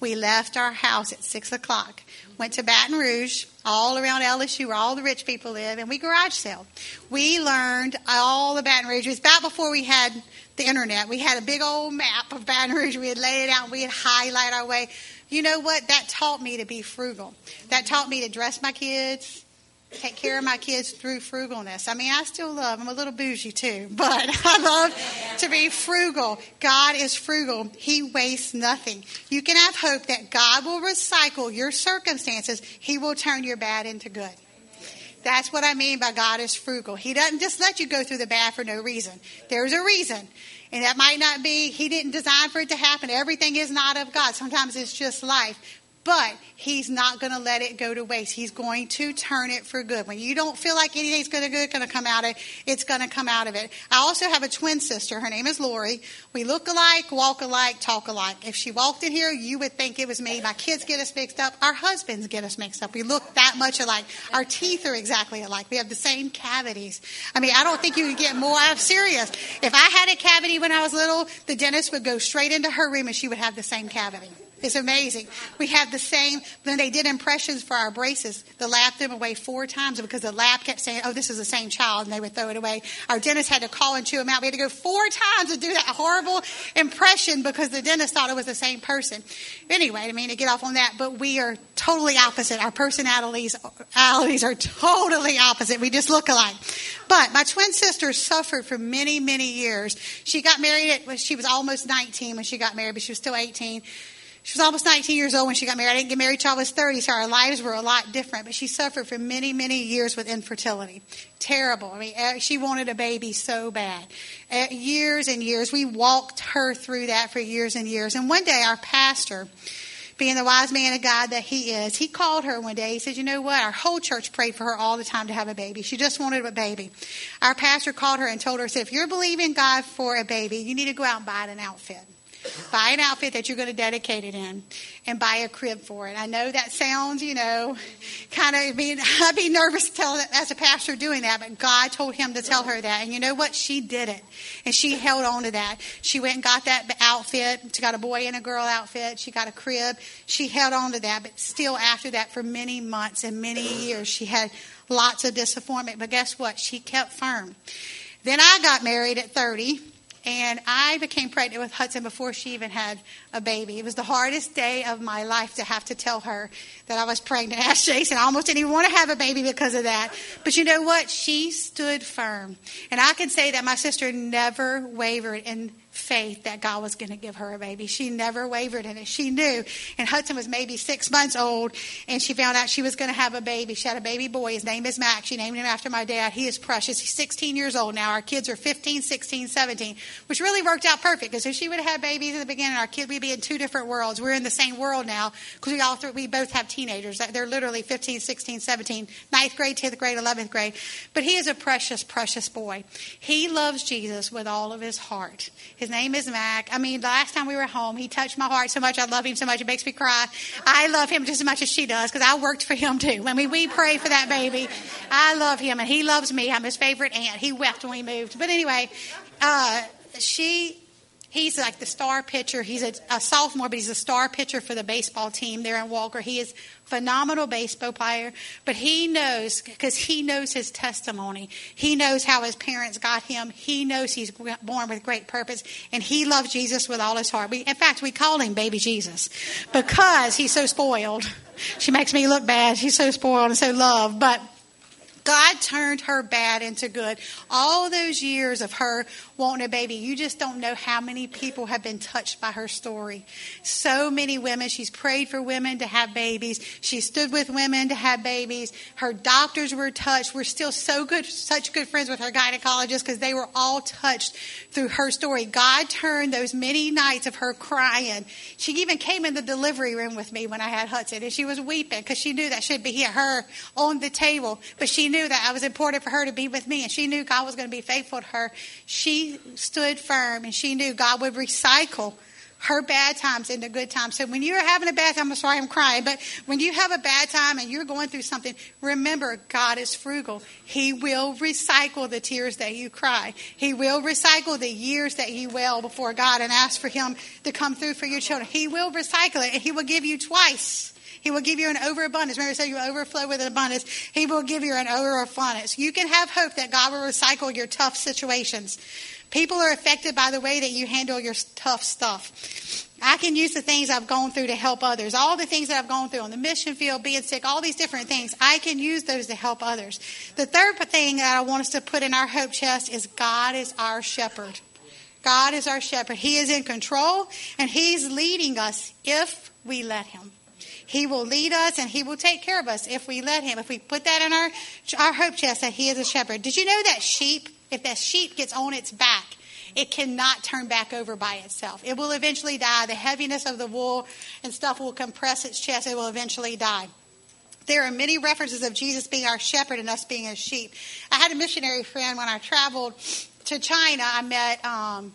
Speaker 2: We left our house at 6 o'clock, went to Baton Rouge, all around LSU where all the rich people live, and we garage sale. We learned all the Baton Rouge. It was about before we had the internet. We had a big old map of Baton Rouge. We had laid it out. We had highlight our way. You know what? That taught me to be frugal. That taught me to dress my kids, take care of my kids through frugalness. I mean, I still love, I'm a little bougie too, but I love to be frugal. God is frugal. He wastes nothing. You can have hope that God will recycle your circumstances. He will turn your bad into good. That's what I mean by God is frugal. He doesn't just let you go through the bad for no reason. There's a reason. And that might not be, He didn't design for it to happen. Everything is not of God. Sometimes it's just life but he's not going to let it go to waste. He's going to turn it for good. When you don't feel like anything's going to going to come out of it, it's going to come out of it. I also have a twin sister. Her name is Lori. We look alike, walk alike, talk alike. If she walked in here, you would think it was me. My kids get us mixed up. Our husbands get us mixed up. We look that much alike. Our teeth are exactly alike. We have the same cavities. I mean, I don't think you could get more. I'm serious. If I had a cavity when I was little, the dentist would go straight into her room and she would have the same cavity. It's amazing. We have the same, when they did impressions for our braces, the lab threw them away four times because the lab kept saying, oh, this is the same child, and they would throw it away. Our dentist had to call and chew them out. We had to go four times to do that horrible impression because the dentist thought it was the same person. Anyway, I mean, to get off on that, but we are totally opposite. Our personalities are totally opposite. We just look alike. But my twin sister suffered for many, many years. She got married at, she was almost 19 when she got married, but she was still 18 she was almost 19 years old when she got married. I didn't get married till I was 30, so our lives were a lot different. But she suffered for many, many years with infertility. Terrible. I mean, eh, she wanted a baby so bad. Eh, years and years. We walked her through that for years and years. And one day, our pastor, being the wise man of God that he is, he called her one day. He said, You know what? Our whole church prayed for her all the time to have a baby. She just wanted a baby. Our pastor called her and told her, said, If you're believing God for a baby, you need to go out and buy an outfit. Buy an outfit that you're going to dedicate it in and buy a crib for it. I know that sounds, you know, kind of, mean, I'd be nervous to tell that as a pastor doing that, but God told him to tell her that. And you know what? She did it. And she held on to that. She went and got that outfit. She got a boy and a girl outfit. She got a crib. She held on to that. But still, after that, for many months and many years, she had lots of disappointment. But guess what? She kept firm. Then I got married at 30 and I became pregnant with Hudson before she even had a baby. It was the hardest day of my life to have to tell her that I was pregnant. I asked Jason, I almost didn't even want to have a baby because of that. But you know what? She stood firm. And I can say that my sister never wavered in faith that God was going to give her a baby. She never wavered in it. She knew. And Hudson was maybe six months old, and she found out she was going to have a baby. She had a baby boy. His name is Max. She named him after my dad. He is precious. He's 16 years old now. Our kids are 15, 16, 17, which really worked out perfect because if she would have had babies in the beginning, our kids would be in two different worlds. We're in the same world now because we all we both have teenagers. They're literally 15, 16, 17, ninth grade, 10th grade, 11th grade. But he is a precious, precious boy. He loves Jesus with all of his heart. His name is Mac. I mean, the last time we were home, he touched my heart so much. I love him so much. It makes me cry. I love him just as much as she does because I worked for him too. I mean, we pray for that baby. I love him and he loves me. I'm his favorite aunt. He wept when we moved. But anyway, uh, she He's like the star pitcher. He's a, a, sophomore, but he's a star pitcher for the baseball team there in Walker. He is phenomenal baseball player, but he knows because he knows his testimony. He knows how his parents got him. He knows he's born with great purpose, and he loves Jesus with all his heart. We, in fact, we call him Baby Jesus because he's so spoiled. She makes me look bad. She's so spoiled and so loved, but. God turned her bad into good. All those years of her wanting a baby, you just don't know how many people have been touched by her story. So many women. She's prayed for women to have babies. She stood with women to have babies. Her doctors were touched. We're still so good, such good friends with her gynecologist because they were all touched through her story. God turned those many nights of her crying. She even came in the delivery room with me when I had Hudson and she was weeping because she knew that should be her on the table. But she knew knew that I was important for her to be with me, and she knew God was going to be faithful to her. She stood firm, and she knew God would recycle her bad times into good times. So when you're having a bad time, I'm sorry I'm crying, but when you have a bad time and you're going through something, remember God is frugal. He will recycle the tears that you cry. He will recycle the years that you wail before God and ask for Him to come through for your children. He will recycle it and He will give you twice. He will give you an overabundance. Remember, I said you overflow with an abundance. He will give you an overabundance. You can have hope that God will recycle your tough situations. People are affected by the way that you handle your tough stuff. I can use the things I've gone through to help others. All the things that I've gone through on the mission field, being sick, all these different things, I can use those to help others. The third thing that I want us to put in our hope chest is God is our shepherd. God is our shepherd. He is in control and He's leading us if we let Him. He will lead us and He will take care of us if we let Him. If we put that in our, our hope chest that He is a shepherd. Did you know that sheep if that sheep gets on its back, it cannot turn back over by itself. It will eventually die. The heaviness of the wool and stuff will compress its chest. It will eventually die. There are many references of Jesus being our shepherd and us being his sheep. I had a missionary friend when I traveled to China. I met um,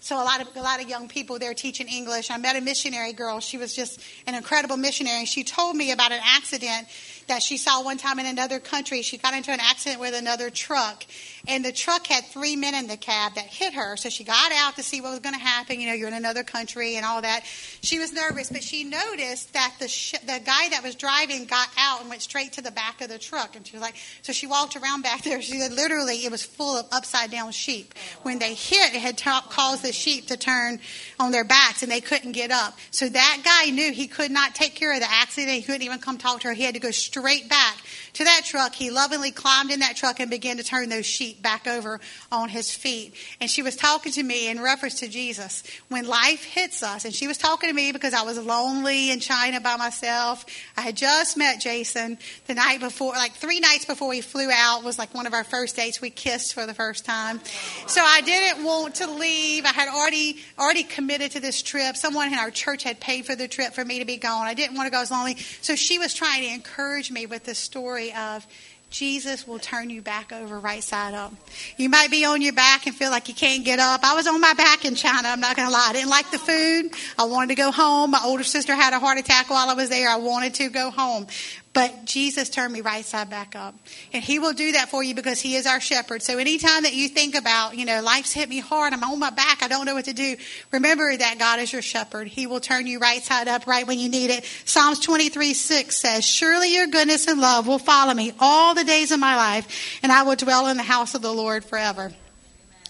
Speaker 2: so a lot of a lot of young people there teaching English. I met a missionary girl. She was just an incredible missionary. She told me about an accident that she saw one time in another country. She got into an accident with another truck, and the truck had three men in the cab that hit her. So she got out to see what was going to happen. You know, you're in another country and all that. She was nervous, but she noticed that the sh- the guy that was driving got out and went straight to the back of the truck. And she was like, so she walked around back there. She said, literally, it was full of upside down sheep. When they hit, it had t- caused the sheep to turn on their backs, and they couldn't get up. So that guy knew he could not take care of the accident. He couldn't even come talk to her. He had to go straight straight back to that truck. He lovingly climbed in that truck and began to turn those sheep back over on his feet. And she was talking to me in reference to Jesus. When life hits us, and she was talking to me because I was lonely in China by myself. I had just met Jason the night before, like three nights before we flew out was like one of our first dates. We kissed for the first time. So I didn't want to leave. I had already already committed to this trip. Someone in our church had paid for the trip for me to be gone. I didn't want to go as lonely. So she was trying to encourage me with this story of Jesus will turn you back over right side up. You might be on your back and feel like you can't get up. I was on my back in China, I'm not going to lie. I didn't like the food. I wanted to go home. My older sister had a heart attack while I was there. I wanted to go home. But Jesus turned me right side back up. And He will do that for you because He is our shepherd. So anytime that you think about, you know, life's hit me hard, I'm on my back, I don't know what to do, remember that God is your shepherd. He will turn you right side up right when you need it. Psalms 23 6 says, Surely your goodness and love will follow me all the days of my life, and I will dwell in the house of the Lord forever.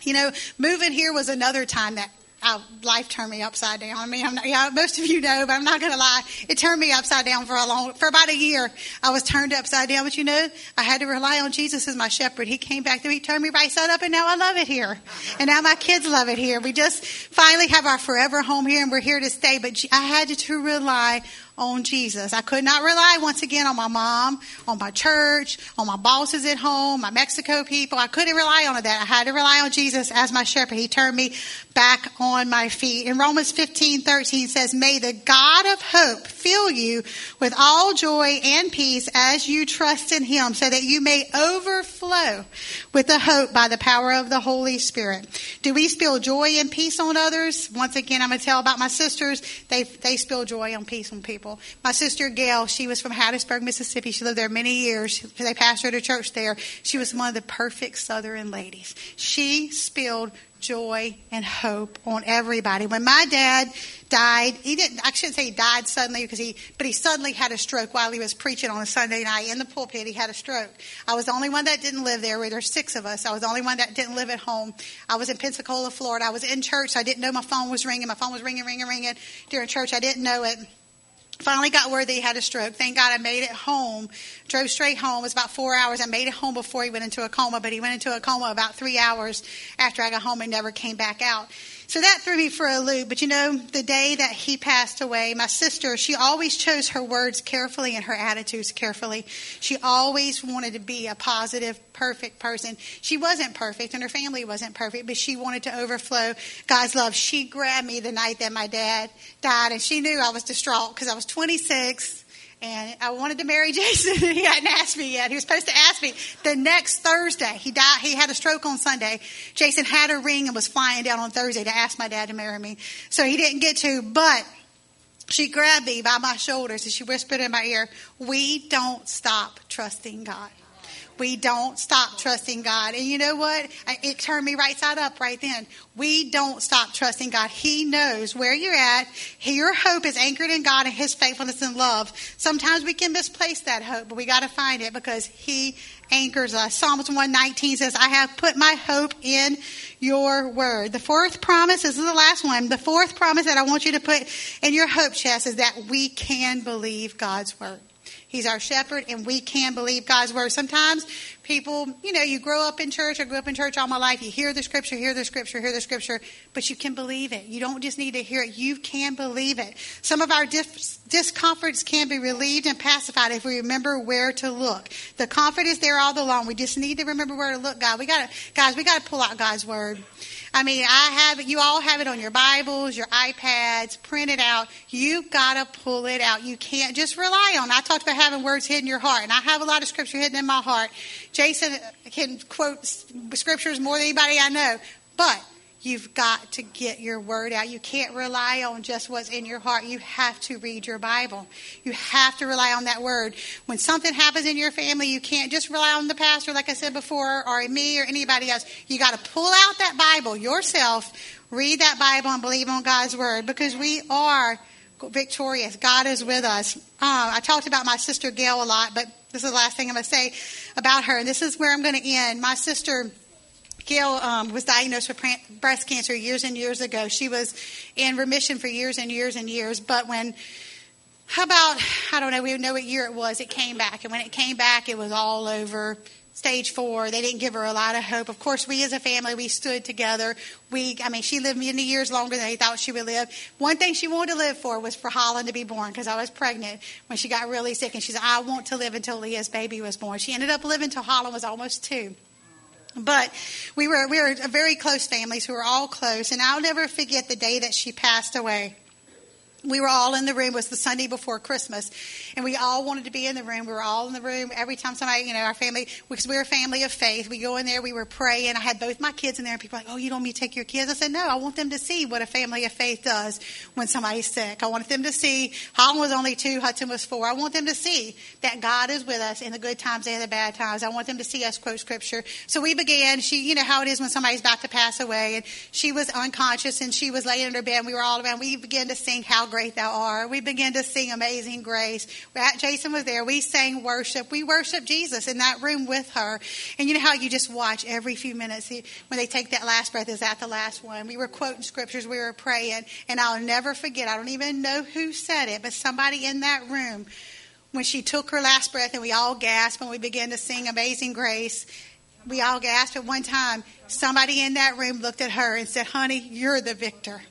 Speaker 2: You know, moving here was another time that our life turned me upside down. I mean, I'm not, yeah, most of you know, but I'm not going to lie. It turned me upside down for a long, for about a year. I was turned upside down, but you know, I had to rely on Jesus as my shepherd. He came back there, he turned me right side up, and now I love it here. And now my kids love it here. We just finally have our forever home here, and we're here to stay. But I had to rely on Jesus. I could not rely once again on my mom, on my church, on my bosses at home, my Mexico people. I couldn't rely on that. I had to rely on Jesus as my shepherd. He turned me back on my feet. In Romans 15, 13 says, May the God of hope fill you with all joy and peace as you trust in him so that you may overflow with the hope by the power of the Holy Spirit. Do we spill joy and peace on others? Once again, I'm going to tell about my sisters. They, they spill joy and peace on people. My sister Gail, she was from Hattiesburg, Mississippi. She lived there many years. They pastored a church there. She was one of the perfect Southern ladies. She spilled joy and hope on everybody. When my dad died, he didn't, I shouldn't say he died suddenly because he, but he suddenly had a stroke while he was preaching on a Sunday night in the pulpit. He had a stroke. I was the only one that didn't live there. There were six of us. I was the only one that didn't live at home. I was in Pensacola, Florida. I was in church. I didn't know my phone was ringing. My phone was ringing, ringing, ringing during church. I didn't know it. Finally got word that he had a stroke. Thank God I made it home. Drove straight home. It was about four hours. I made it home before he went into a coma, but he went into a coma about three hours after I got home and never came back out. So that threw me for a loop. But you know, the day that he passed away, my sister, she always chose her words carefully and her attitudes carefully. She always wanted to be a positive, perfect person. She wasn't perfect and her family wasn't perfect, but she wanted to overflow God's love. She grabbed me the night that my dad died and she knew I was distraught because I was 26 and I wanted to marry Jason. he hadn't asked me yet. He was supposed to ask me the next Thursday. He died. He had a stroke on Sunday. Jason had a ring and was flying down on Thursday to ask my dad to marry me. So he didn't get to, but she grabbed me by my shoulders and she whispered in my ear, "We don't stop trusting God." We don't stop trusting God. And you know what? It turned me right side up right then. We don't stop trusting God. He knows where you're at. Your hope is anchored in God and His faithfulness and love. Sometimes we can misplace that hope, but we got to find it because He anchors us. Psalms 119 says, I have put my hope in your word. The fourth promise, this is the last one. The fourth promise that I want you to put in your hope chest is that we can believe God's word. He's our shepherd, and we can believe God's word. Sometimes people, you know, you grow up in church. I grew up in church all my life. You hear the scripture, hear the scripture, hear the scripture, but you can believe it. You don't just need to hear it, you can believe it. Some of our dis- discomforts can be relieved and pacified if we remember where to look. The comfort is there all along. We just need to remember where to look, God. We got to, guys, we got to pull out God's word. I mean, I have it, you all have it on your Bibles, your iPads, print it out. You've got to pull it out. You can't just rely on. I talked about having words hidden in your heart, and I have a lot of scripture hidden in my heart. Jason can quote scriptures more than anybody I know, but You've got to get your word out. You can't rely on just what's in your heart. You have to read your Bible. You have to rely on that word. When something happens in your family, you can't just rely on the pastor, like I said before, or me or anybody else. You got to pull out that Bible yourself, read that Bible, and believe on God's word because we are victorious. God is with us. Uh, I talked about my sister Gail a lot, but this is the last thing I'm going to say about her. And this is where I'm going to end. My sister Gail um, was diagnosed with breast cancer years and years ago. She was in remission for years and years and years. But when, how about, I don't know, we know what year it was, it came back. And when it came back, it was all over stage four. They didn't give her a lot of hope. Of course, we as a family, we stood together. We, I mean, she lived many years longer than they thought she would live. One thing she wanted to live for was for Holland to be born because I was pregnant when she got really sick. And she said, I want to live until Leah's baby was born. She ended up living until Holland was almost two. But we were we were a very close family, so we were all close. And I'll never forget the day that she passed away we were all in the room. It was the Sunday before Christmas, and we all wanted to be in the room. We were all in the room every time somebody, you know, our family, because we're a family of faith. We go in there, we were praying. I had both my kids in there, and people were like, "Oh, you don't want me to take your kids?" I said, "No, I want them to see what a family of faith does when somebody's sick. I wanted them to see. Holland was only two, Hudson was four. I want them to see that God is with us in the good times and the bad times. I want them to see us quote scripture. So we began. She, you know how it is when somebody's about to pass away, and she was unconscious, and she was laying in her bed. And we were all around. We began to sing how great thou art. We began to sing Amazing Grace. Jason was there. We sang worship. We worshiped Jesus in that room with her. And you know how you just watch every few minutes when they take that last breath, is that the last one? We were quoting scriptures, we were praying, and I'll never forget, I don't even know who said it, but somebody in that room, when she took her last breath and we all gasped and we began to sing Amazing Grace, we all gasped at one time. Somebody in that room looked at her and said, Honey, you're the victor.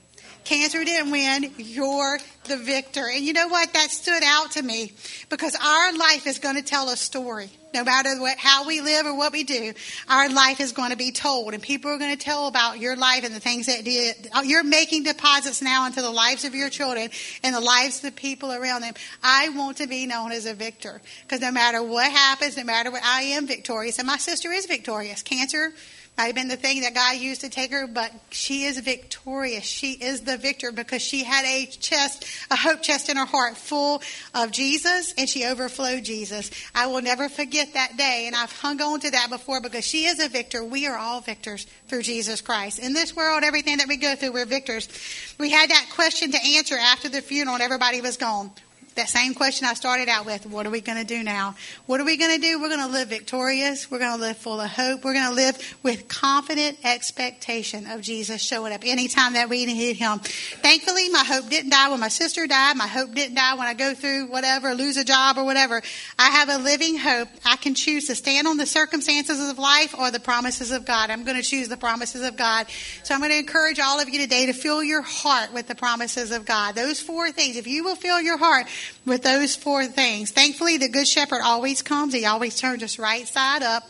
Speaker 2: Cancer didn't win. You're the victor. And you know what? That stood out to me because our life is going to tell a story. No matter what, how we live or what we do, our life is going to be told. And people are going to tell about your life and the things that did. Uh, you're making deposits now into the lives of your children and the lives of the people around them. I want to be known as a victor because no matter what happens, no matter what, I am victorious. And my sister is victorious. Cancer have been the thing that God used to take her, but she is victorious. She is the victor because she had a chest, a hope chest in her heart full of Jesus, and she overflowed Jesus. I will never forget that day, and I've hung on to that before because she is a victor. We are all victors through Jesus Christ. In this world, everything that we go through, we're victors. We had that question to answer after the funeral, and everybody was gone that same question I started out with what are we going to do now? What are we going to do? We're going to live victorious. We're going to live full of hope. We're going to live with confident expectation of Jesus showing up anytime that we need Him. Thankfully, my hope didn't die when my sister died. My hope didn't die when I go through whatever, lose a job or whatever. I have a living hope. I can choose to stand on the circumstances of life or the promises of God. I'm going to choose the promises of God. So I'm going to encourage all of you today to fill your heart with the promises of God. Those four things. If you will fill your heart with those four things. Thankfully, the Good Shepherd always comes. He always turns us right side up,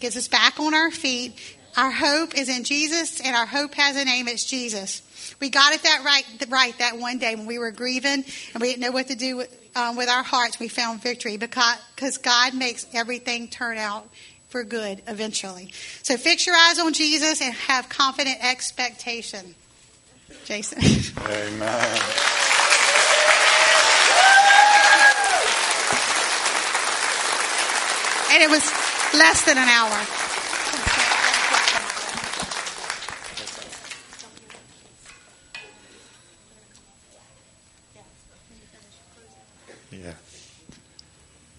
Speaker 2: gets us back on our feet, Our hope is in Jesus, and our hope has a name. It's Jesus. We got it that right, right that one day when we were grieving and we didn't know what to do with, um, with our hearts. We found victory because, because God makes everything turn out for good eventually. So fix your eyes on Jesus and have confident expectation. Jason.
Speaker 1: Amen.
Speaker 2: And it was less than an hour.
Speaker 1: Yeah.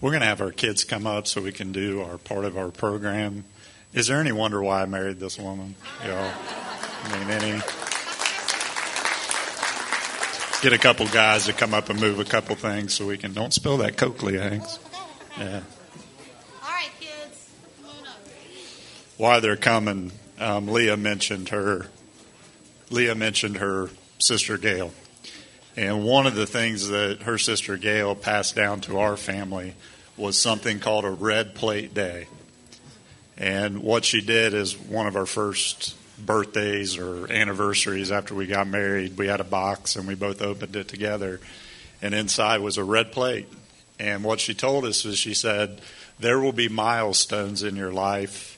Speaker 1: We're going to have our kids come up so we can do our part of our program. Is there any wonder why I married this woman? You know, I mean, any. Get a couple guys to come up and move a couple things so we can. Don't spill that Coke, Hanks. Yeah.
Speaker 2: All right, kids.
Speaker 1: While they're coming, um, Leah mentioned her. Leah mentioned her sister Gail. And one of the things that her sister Gail passed down to our family was something called a red plate day. And what she did is one of our first birthdays or anniversaries after we got married, we had a box and we both opened it together. And inside was a red plate. And what she told us is she said, There will be milestones in your life,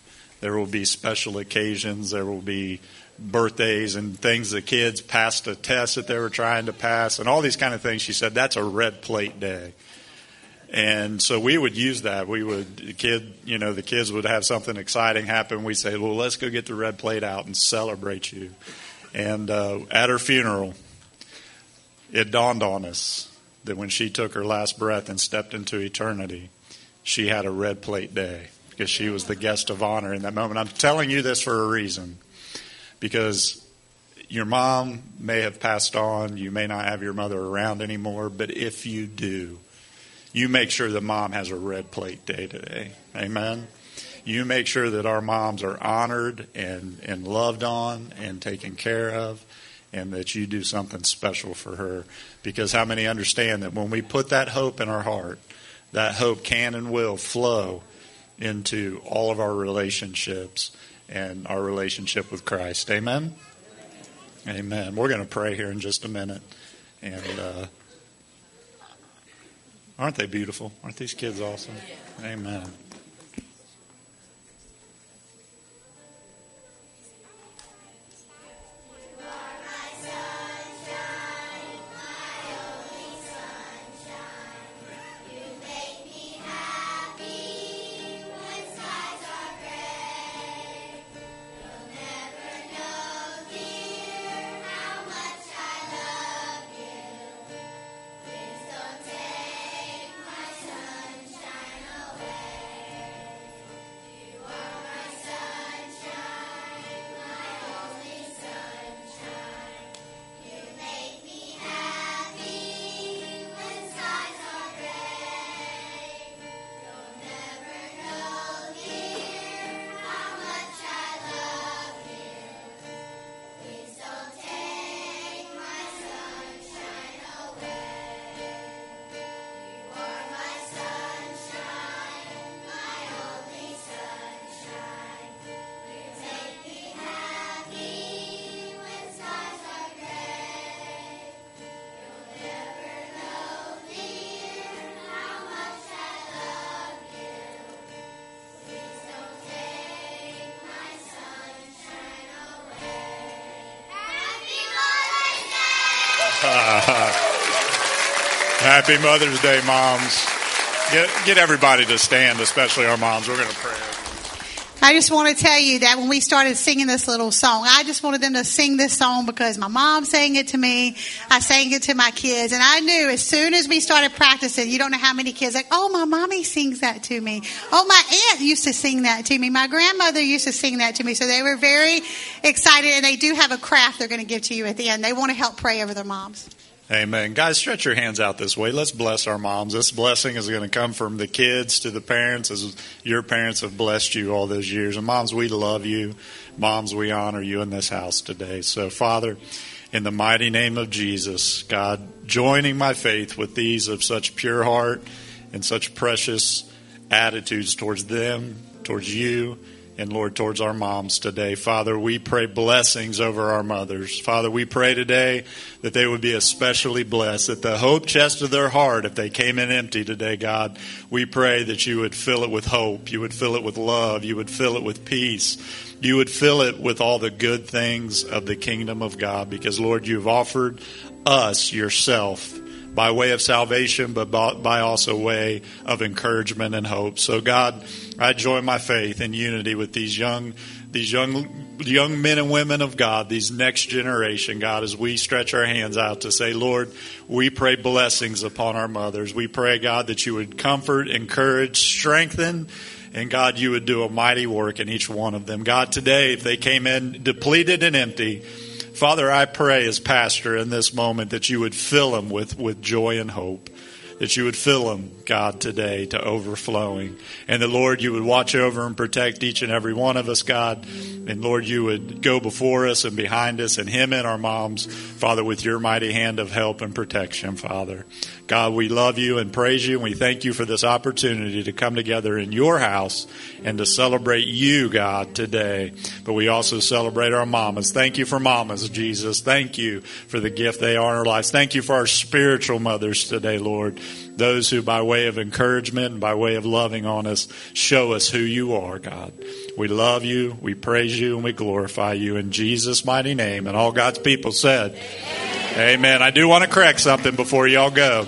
Speaker 1: there will be special occasions, there will be birthdays and things the kids passed a test that they were trying to pass and all these kind of things. She said that's a red plate day. And so we would use that. We would the kid you know the kids would have something exciting happen. We say well let's go get the red plate out and celebrate you. And uh, at her funeral it dawned on us that when she took her last breath and stepped into eternity she had a red plate day because she was the guest of honor in that moment i'm telling you this for a reason because your mom may have passed on, you may not have your mother around anymore, but if you do, you make sure that mom has a red plate day today. Amen. You make sure that our moms are honored and, and loved on and taken care of, and that you do something special for her. Because how many understand that when we put that hope in our heart, that hope can and will flow into all of our relationships and our relationship with Christ. Amen? Amen. We're going to pray here in just a minute. And uh, aren't they beautiful? Aren't these kids awesome? Amen. Happy Mother's Day, moms. Get, get everybody to stand, especially our moms. We're going to pray.
Speaker 2: I just want to tell you that when we started singing this little song, I just wanted them to sing this song because my mom sang it to me. I sang it to my kids. And I knew as soon as we started practicing, you don't know how many kids like, oh, my mommy sings that to me. Oh, my aunt used to sing that to me. My grandmother used to sing that to me. So they were very excited. And they do have a craft they're going to give to you at the end. They want to help pray over their moms.
Speaker 1: Amen. Guys, stretch your hands out this way. Let's bless our moms. This blessing is going to come from the kids to the parents as your parents have blessed you all those years. And moms, we love you. Moms, we honor you in this house today. So, Father, in the mighty name of Jesus, God, joining my faith with these of such pure heart and such precious attitudes towards them, towards you, and Lord, towards our moms today. Father, we pray blessings over our mothers. Father, we pray today that they would be especially blessed, that the hope chest of their heart, if they came in empty today, God, we pray that you would fill it with hope, you would fill it with love, you would fill it with peace, you would fill it with all the good things of the kingdom of God, because Lord, you've offered us yourself by way of salvation, but by also way of encouragement and hope. So God, I join my faith in unity with these young, these young, young men and women of God, these next generation, God, as we stretch our hands out to say, Lord, we pray blessings upon our mothers. We pray, God, that you would comfort, encourage, strengthen, and God, you would do a mighty work in each one of them. God, today, if they came in depleted and empty, Father, I pray as pastor in this moment that you would fill them with, with joy and hope that you would fill them, God, today to overflowing. And that, Lord, you would watch over and protect each and every one of us, God. And, Lord, you would go before us and behind us and him and our moms, Father, with your mighty hand of help and protection, Father. God, we love you and praise you, and we thank you for this opportunity to come together in your house and to celebrate you, God, today. But we also celebrate our mamas. Thank you for mamas, Jesus. Thank you for the gift they are in our lives. Thank you for our spiritual mothers today, Lord. Those who, by way of encouragement and by way of loving on us, show us who you are, God. We love you, we praise you, and we glorify you in Jesus' mighty name. And all God's people said, Amen. Amen. I do want to correct something before y'all go.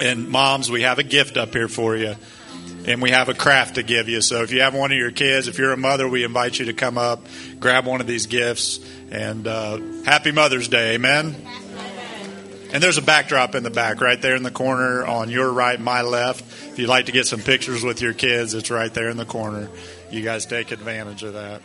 Speaker 1: And moms, we have a gift up here for you. And we have a craft to give you. So if you have one of your kids, if you're a mother, we invite you to come up, grab one of these gifts, and uh, happy Mother's Day. Amen. And there's a backdrop in the back, right there in the corner on your right, my left. If you'd like to get some pictures with your kids, it's right there in the corner. You guys take advantage of that.